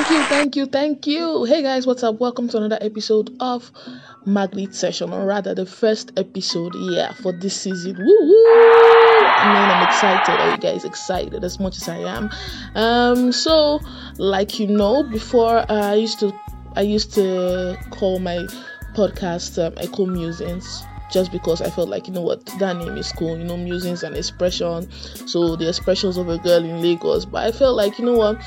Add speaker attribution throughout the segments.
Speaker 1: Thank you, thank you, thank you. Hey guys, what's up? Welcome to another episode of Magnet Session, or rather, the first episode, yeah, for this season. Woo woo! I mean, I'm excited. Are you guys excited as much as I am? Um, so, like you know, before uh, I used to, I used to call my podcast um, Echo Musings just because I felt like you know what that name is cool, you know, musings and expression. So the expressions of a girl in Lagos. But I felt like you know what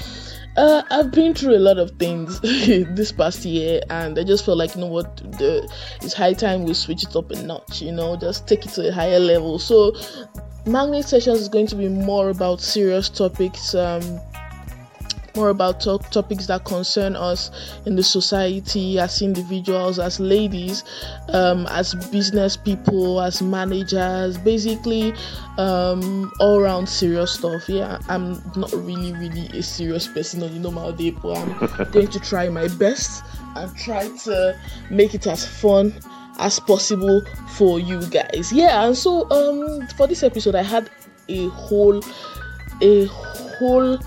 Speaker 1: uh, I've been through a lot of things this past year, and I just felt like you know what, the, it's high time we switch it up a notch. You know, just take it to a higher level. So, magnet sessions is going to be more about serious topics. Um, more about talk, topics that concern us in the society as individuals, as ladies, um, as business people, as managers, basically um, all around serious stuff. Yeah, I'm not really, really a serious person on the normal day, but I'm going to try my best and try to make it as fun as possible for you guys. Yeah, and so um for this episode I had a whole a whole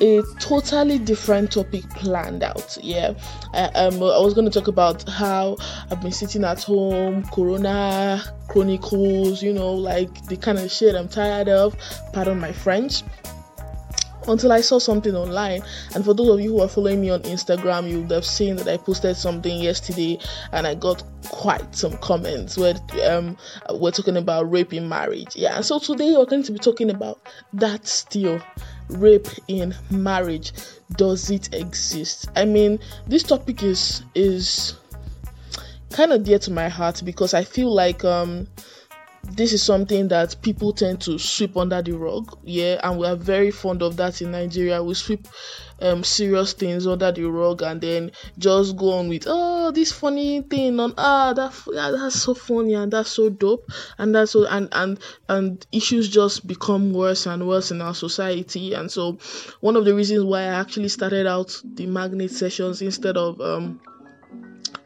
Speaker 1: a totally different topic planned out. Yeah, I, um, I was going to talk about how I've been sitting at home, Corona Chronicles, you know, like the kind of shit I'm tired of. Pardon my French. Until I saw something online, and for those of you who are following me on Instagram, you would have seen that I posted something yesterday, and I got quite some comments where um we're talking about rape in marriage. Yeah, so today we're going to be talking about that still rape in marriage does it exist? I mean this topic is is kind of dear to my heart because i feel like um this is something that people tend to sweep under the rug yeah and we are very fond of that in nigeria. We sweep um serious things under the rug and then just go on with oh this funny thing on ah that yeah, that's so funny and that's so dope and that's so and and and issues just become worse and worse in our society. And so one of the reasons why I actually started out the magnet sessions instead of um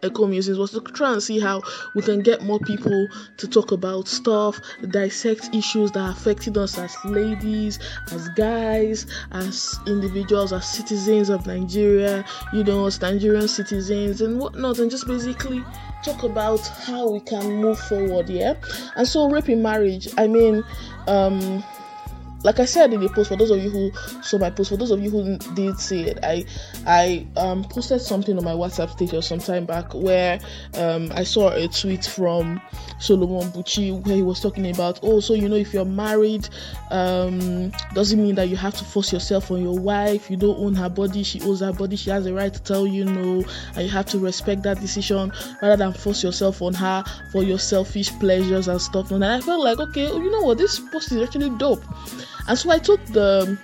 Speaker 1: Echo Musings was to try and see how we can get more people to talk about stuff, dissect issues that affected us as ladies, as guys, as individuals, as citizens of Nigeria, you know, as Nigerian citizens and whatnot, and just basically talk about how we can move forward, yeah. And so, rape in marriage, I mean, um, like I said in the post, for those of you who saw my post, for those of you who did see it, I I um, posted something on my WhatsApp status some time back where um, I saw a tweet from Solomon Buchi where he was talking about, oh, so you know, if you're married, um, doesn't mean that you have to force yourself on your wife. You don't own her body; she owns her body. She has the right to tell you no, and you have to respect that decision rather than force yourself on her for your selfish pleasures and stuff. And I felt like, okay, you know what, this post is actually dope. And so I took the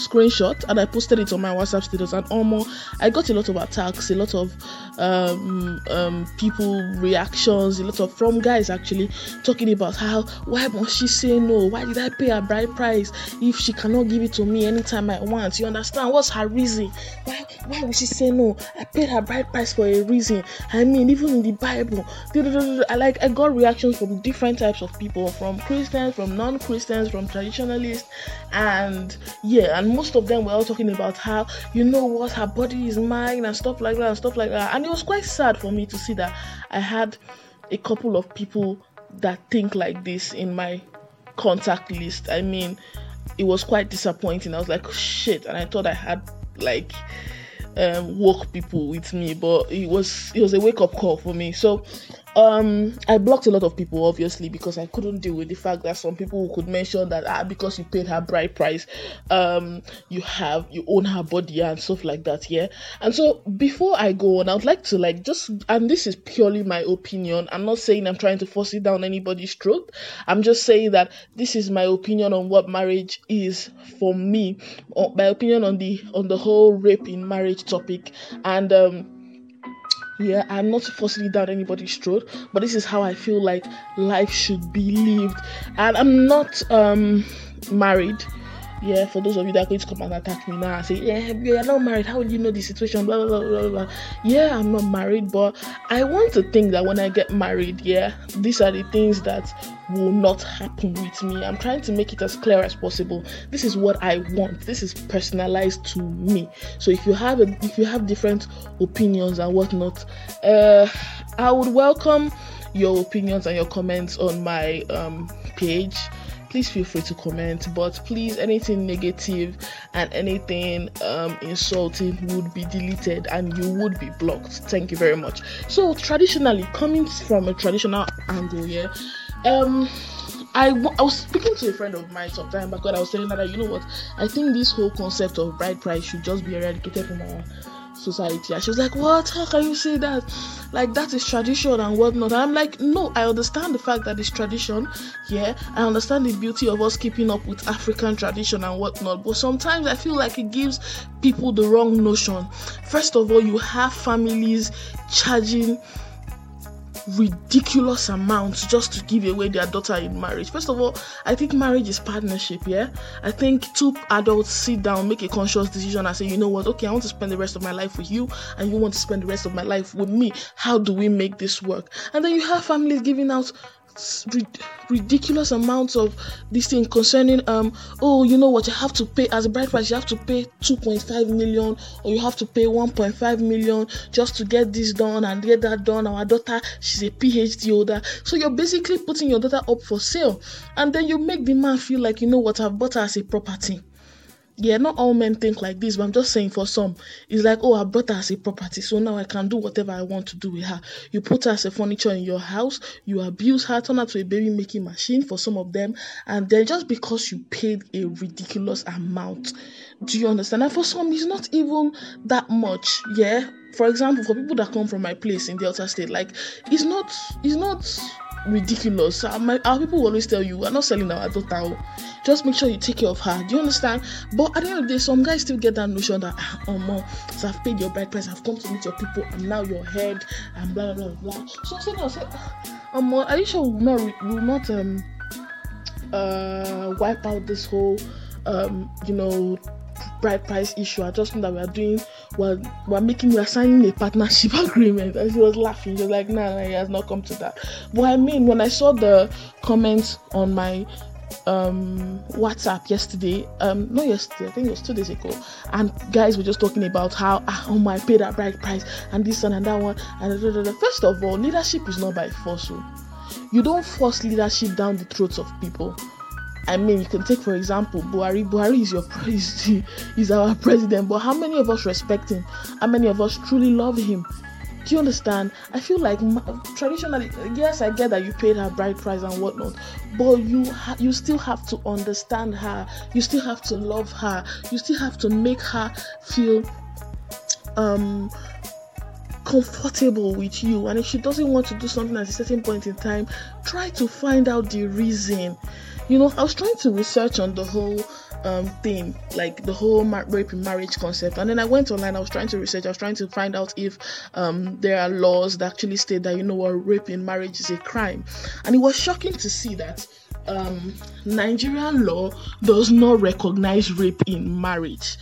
Speaker 1: screenshot and I posted it on my WhatsApp status and almost I got a lot of attacks, a lot of um, um, people reactions, a lot of from guys actually talking about how why must she say no? Why did I pay a bride price if she cannot give it to me anytime I want? You understand? What's her reason? Why why would she say no? I paid her bride price for a reason. I mean, even in the Bible, I like I got reactions from different types of people, from Christians, from non-Christians, from traditionalists, and yeah, and most of them were all talking about how you know what her body is mine and stuff like that and stuff like that. And it was quite sad for me to see that I had a couple of people that think like this in my contact list. I mean, it was quite disappointing. I was like, shit, and I thought I had like um woke people with me, but it was it was a wake up call for me. So um i blocked a lot of people obviously because i couldn't deal with the fact that some people could mention that ah because you paid her bride price um you have you own her body and stuff like that yeah? And so before i go on i would like to like just and this is purely my opinion i'm not saying i'm trying to force it down anybody's throat i'm just saying that this is my opinion on what marriage is for me or my opinion on the on the whole rape in marriage topic and um yeah, I'm not forcing down anybody's throat, but this is how I feel like life should be lived. And I'm not um married. Yeah, for those of you that are going to come and attack me now and say, Yeah, you're not married, how will you know the situation? Blah, blah, blah, blah, blah. Yeah, I'm not married, but I want to think that when I get married, yeah, these are the things that will not happen with me. I'm trying to make it as clear as possible. This is what I want. This is personalized to me. So if you have a, if you have different opinions and whatnot, uh, I would welcome your opinions and your comments on my um, page please feel free to comment but please anything negative and anything um, insulting would be deleted and you would be blocked. Thank you very much. So traditionally coming from a traditional angle yeah, um I, I was speaking to a friend of mine some time back when I was telling her that you know what I think this whole concept of bride price should just be eradicated from our society. And she was like, What? How can you say that? Like, that is tradition and whatnot. And I'm like, No, I understand the fact that it's tradition. Yeah, I understand the beauty of us keeping up with African tradition and whatnot. But sometimes I feel like it gives people the wrong notion. First of all, you have families charging ridiculous amounts just to give away their daughter in marriage. First of all, I think marriage is partnership, yeah? I think two adults sit down, make a conscious decision and say, you know what, okay, I want to spend the rest of my life with you and you want to spend the rest of my life with me. How do we make this work? And then you have families giving out ridiculous amounts of this thing concerning um oh you know what you have to pay as a bride price you have to pay 2.5 million or you have to pay 1.5 million just to get this done and get that done. Our daughter she's a phd holder. So you're basically putting your daughter up for sale. And then you make the man feel like you know what i've bought her as a property yeah, not all men think like this, but I'm just saying for some, it's like, oh, I brought her as a property, so now I can do whatever I want to do with her. You put her as a furniture in your house, you abuse her, turn her to a baby making machine for some of them, and then just because you paid a ridiculous amount, do you understand? And for some, it's not even that much, yeah. For example, for people that come from my place in Delta State, like it's not, it's not ridiculous. Our, my, our people always tell you, we're not selling our daughter. Oh. Just make sure you take care of her. Do you understand? But at the end of the day, some guys still get that notion that, oh, more, so I've paid your bride price, I've come to meet your people, I'm now your head, and blah, blah, blah, blah. So I said, I said, um, are you sure we'll not, we'll not, um, uh, wipe out this whole, um, you know, bride price issue. I just know that we are doing we're, we're making we're signing a partnership agreement. And she was laughing. She was like, nah, nah, it has not come to that. But I mean when I saw the comments on my um WhatsApp yesterday, um not yesterday, I think it was two days ago, and guys were just talking about how ah, oh my paid that bride price and this one and that one and first of all, leadership is not by force. You don't force leadership down the throats of people I mean, you can take for example Buhari. Buhari is your president, is our president, but how many of us respect him? How many of us truly love him? Do you understand? I feel like traditionally, yes, I get that you paid her bride price and whatnot, but you ha- you still have to understand her. You still have to love her. You still have to make her feel um comfortable with you and if she doesn't want to do something at a certain point in time try to find out the reason you know, I was trying to research on the whole um, thing, like the whole ma- rape in marriage concept, and then I went online. I was trying to research. I was trying to find out if um, there are laws that actually state that you know what rape in marriage is a crime, and it was shocking to see that um, Nigerian law does not recognize rape in marriage.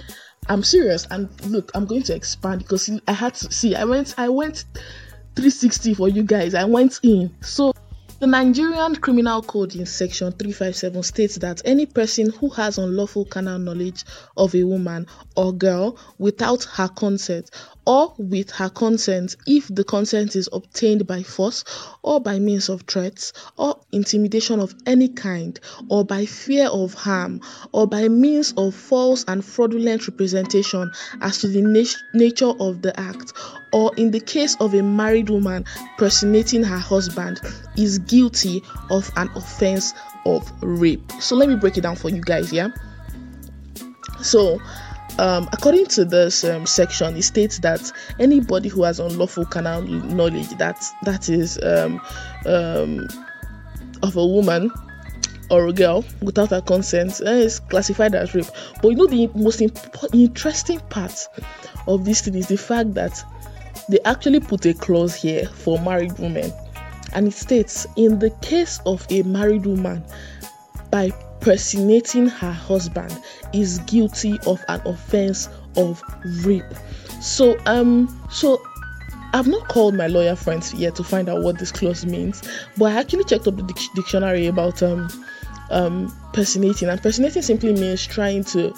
Speaker 1: I'm serious, and look, I'm going to expand because I had to see. I went, I went 360 for you guys. I went in so. The Nigerian Criminal Code in section 357 states that any person who has unlawful carnal knowledge of a woman or girl without her consent or with her consent if the consent is obtained by force or by means of threats or intimidation of any kind or by fear of harm or by means of false and fraudulent representation as to the nat- nature of the act or in the case of a married woman personating her husband is guilty of an offense of rape. So let me break it down for you guys, yeah? So, um, according to this um, section, it states that anybody who has unlawful carnal knowledge that that is um, um, of a woman or a girl without her consent uh, is classified as rape. But you know the most interesting part of this thing is the fact that they actually put a clause here for married women, and it states in the case of a married woman by personating her husband is guilty of an offense of rape. So um so I've not called my lawyer friends yet to find out what this clause means, but I actually checked up the dic- dictionary about um um personating and personating simply means trying to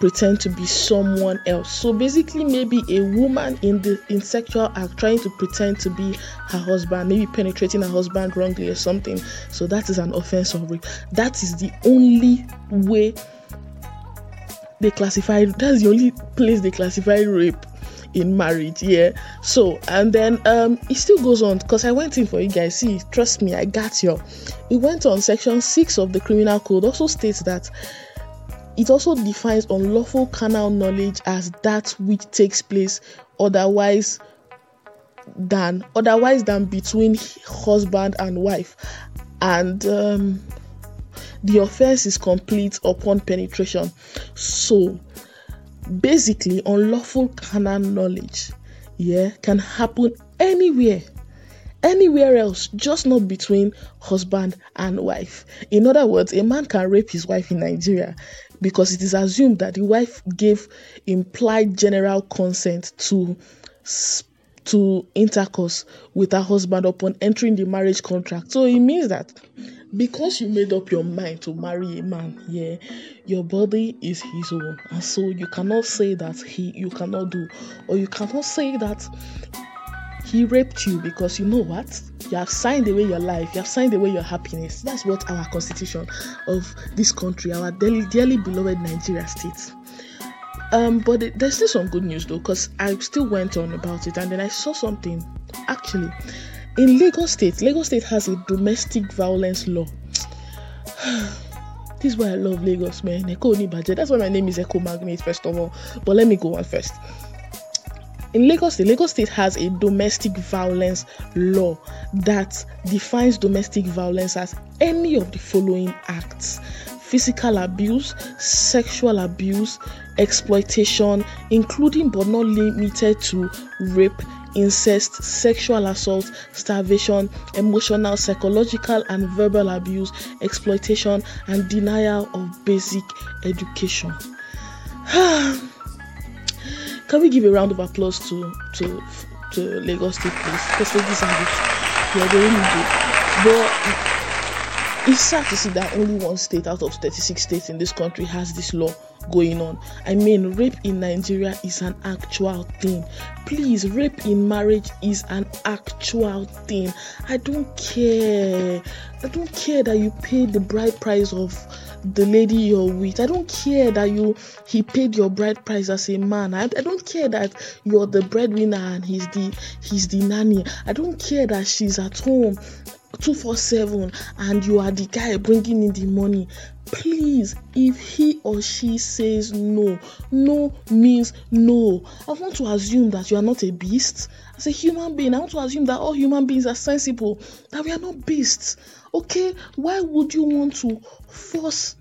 Speaker 1: pretend to be someone else. So basically, maybe a woman in the in sexual act trying to pretend to be her husband, maybe penetrating her husband wrongly or something. So that is an offense of rape. That is the only way they classify. That's the only place they classify rape in marriage yeah. So and then um it still goes on because i went in for you guys. See trust me i got you it went on section 6 of the criminal code also states that it also defines unlawful carnal knowledge as that which takes place otherwise than otherwise than between husband and wife. And um, the offense is complete upon penetration. So basically unlawful carnal knowledge yeah can happen anywhere anywhere else, just not between husband and wife. In other words, a man can rape his wife in Nigeria because it is assumed that the wife gave implied general consent to to intercourse with her husband upon entering the marriage contract. So it means that because you made up your mind to marry a man, yeah, your body is his own, and so you cannot say that he you cannot do, or you cannot say that he raped you because you know what? You have signed away your life, you have signed away your happiness. That's what our constitution of this country, our dearly, dearly beloved Nigeria states. Um, but it, there's still some good news though, because I still went on about it and then I saw something. Actually, in Lagos State, Lagos State has a domestic violence law. this is why I love Lagos, man. Echo Budget. That's why my name is Echo Magnet, first of all. But let me go on first in Lagos State, Lagos State has a domestic violence law that defines domestic violence as any of the following acts physical abuse, sexual abuse, exploitation, including but not limited to rape, incest, sexual assault, starvation, emotional, psychological, and verbal abuse, exploitation, and denial of basic education. Can we give a round of applause to to to Lagos State Police? Because they deserve it. Yeah, they really do. But it's sad to see that only one state out of 36 states in this country has this law going on. I mean, rape in Nigeria is an actual thing. Please, rape in marriage is an actual thing. I don't care. I don't care that you paid the bride price of the lady you're with. I don't care that you he paid your bride price as a man. I, I don't care that you're the breadwinner and he's the he's the nanny. I don't care that she's at home 247 and you are the guy bringing in the money please if he or she says no no means no. I want to assume that you are not a beast. As a human being i want to assume that all human beings are sensible that we are not beasts. Okay why would you want to force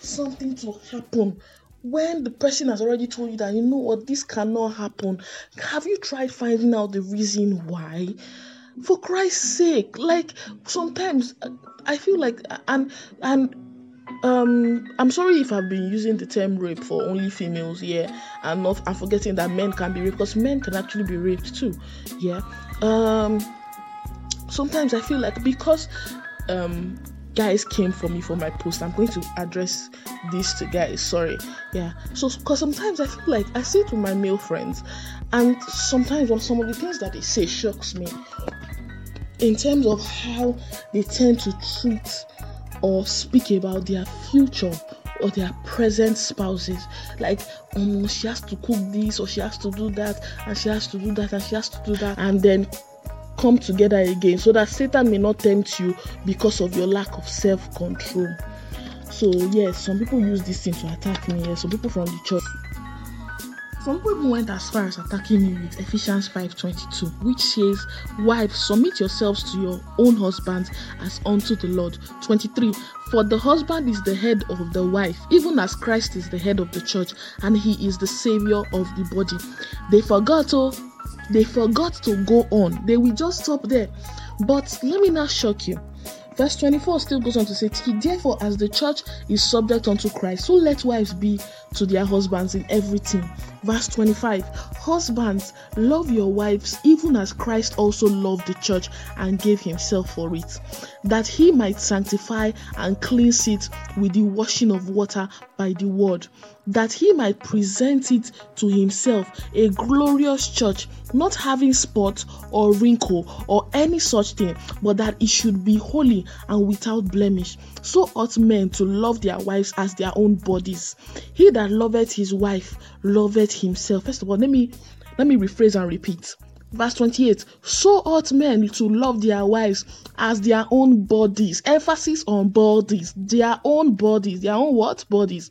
Speaker 1: something to happen when the person has already told you that you know what this cannot happen? Have you tried finding out the reason why for christ's sake like sometimes i feel like and and um i'm sorry if i've been using the term rape for only females yeah and not i'm forgetting that men can be raped because men can actually be raped too yeah. Um sometimes i feel like because um guys came for me for my post i'm going to address this to guys sorry yeah. So because sometimes i feel like i it with my male friends and sometimes when some of the things that they say shocks me in terms of how they tend to treat or speak about their future or their present spouses. Like, um, she has to cook this or she has to do that and she has to do that and she has to do that, and then come together again so that Satan may not tempt you because of your lack of self control. So, yes, some people use this thing to attack me. Yes, some people from the church some people went as far as attacking me with Ephesians 5:22, which says, Wives, submit yourselves to your own husbands as unto the Lord. 23. For the husband is the head of the wife, even as Christ is the head of the church, and he is the savior of the body. They forgot, oh, they forgot to go on. They will just stop there. But let me not shock you. Verse 24 still goes on to say, Therefore, as the church is subject unto Christ, so let wives be to their husbands in everything. Verse 25 Husbands, love your wives even as Christ also loved the church and gave himself for it, that he might sanctify and cleanse it with the washing of water by the word, that he might present it to himself a glorious church, not having spot or wrinkle or any such thing, but that it should be holy and without blemish. So ought men to love their wives as their own bodies. He that loveth his wife loveth himself. First of all, let me let me rephrase and repeat. Verse 28 So ought men to love their wives as their own bodies. Emphasis on bodies. Their own bodies. Their own what? Bodies.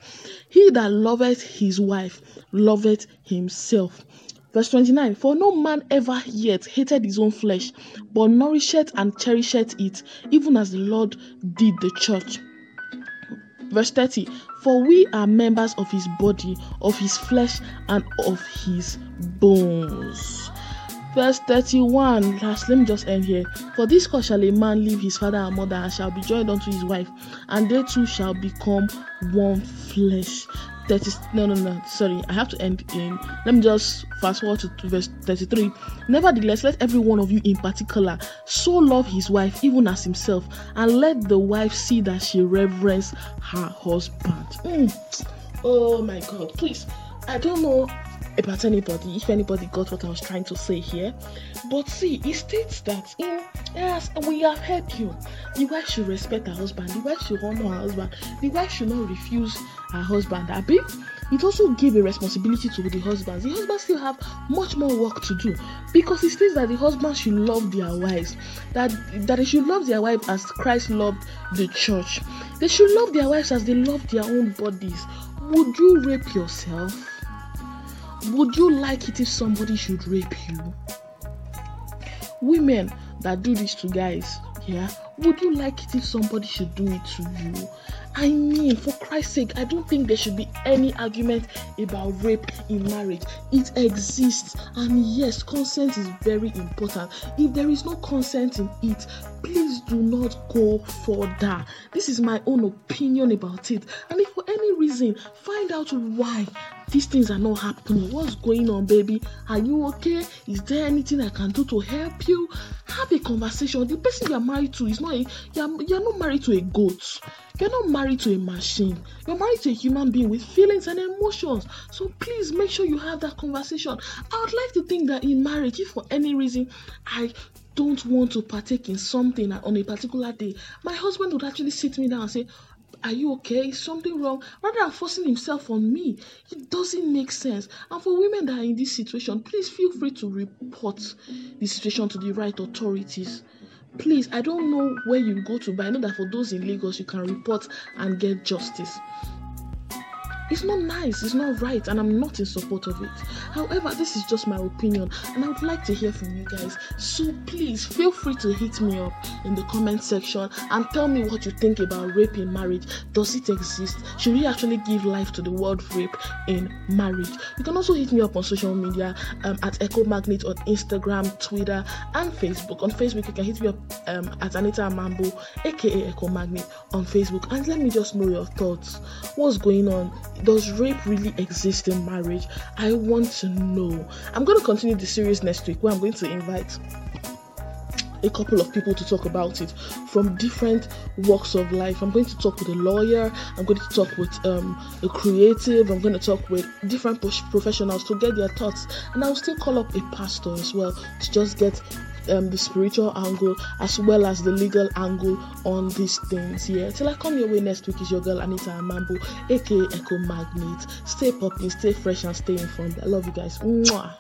Speaker 1: He that loveth his wife loveth himself. Verse 29 For no man ever yet hated his own flesh, but nourisheth and cherisheth it, even as the Lord did the church. Verse 30 For we are members of his body, of his flesh, and of his bones. Verse 31, last, let me just end here. For this cause shall a man leave his father and mother and shall be joined unto his wife, and they two shall become one flesh. 30 no no no sorry i have to end in let me just fast forward to, verse 33 nevertheless let every one of you in particular so love his wife even as himself and let the wife see that she reverence her husband mm. oh my god please i don't know about anybody if anybody got what i was trying to say here. But see it states that in yes we have heard you. The wife should respect her husband. The wife should honor her husband. The wife should not refuse her husband abi it also gave a responsibility to the husbands. The husbands still have much more work to do because it states that the husbands should love their wives that that they should love their wife as christ loved the church. They should love their wives as they love their own bodies. Would you rape yourself would you like it if somebody should rape you? Women that do this to guys, yeah, would you like it if somebody should do it to you? I mean, for Christ's sake, I don't think there should be any argument about rape in marriage. It exists, and yes, consent is very important. If there is no consent in it, please do not go further. This is my own opinion about it. And if for any reason, find out why these things are not happening. What's going on, baby? Are you okay? Is there anything I can do to help you? Have a conversation. The person you're married to is not a you're, you're not married to a goat. You're not married to a machine. You're married to a human being with feelings and emotions. So please make sure you have that conversation. I would like to think that in marriage, if for any reason I don't want to partake in something on a particular day, my husband would actually sit me down and say, are you okay? Is something wrong? Rather than forcing himself on me, it doesn't make sense. And for women that are in this situation, please feel free to report the situation to the right authorities. Please, I don't know where you go to, but I know that for those in Lagos, you can report and get justice. It's not nice, it's not right, and I'm not in support of it. However, this is just my opinion, and I would like to hear from you guys. So please feel free to hit me up in the comment section and tell me what you think about rape in marriage. Does it exist? Should we actually give life to the word rape in marriage? You can also hit me up on social media um, at Echo Magnet on Instagram, Twitter, and Facebook. On Facebook, you can hit me up um, at Anita Mambo, aka Echo Magnet, on Facebook, and let me just know your thoughts. What's going on? Does rape really exist in marriage? I want to know. I'm going to continue the series next week where I'm going to invite a couple of people to talk about it from different walks of life. I'm going to talk with a lawyer, I'm going to talk with um, a creative, I'm going to talk with different professionals to get their thoughts, and I'll still call up a pastor as well to just get um, the spiritual angle as well as the legal angle on these things. Yeah, till I come your way next week is your girl Anita Amambo, aka Echo Magnet. Stay popping, stay fresh, and stay informed. I love you guys. Mwah.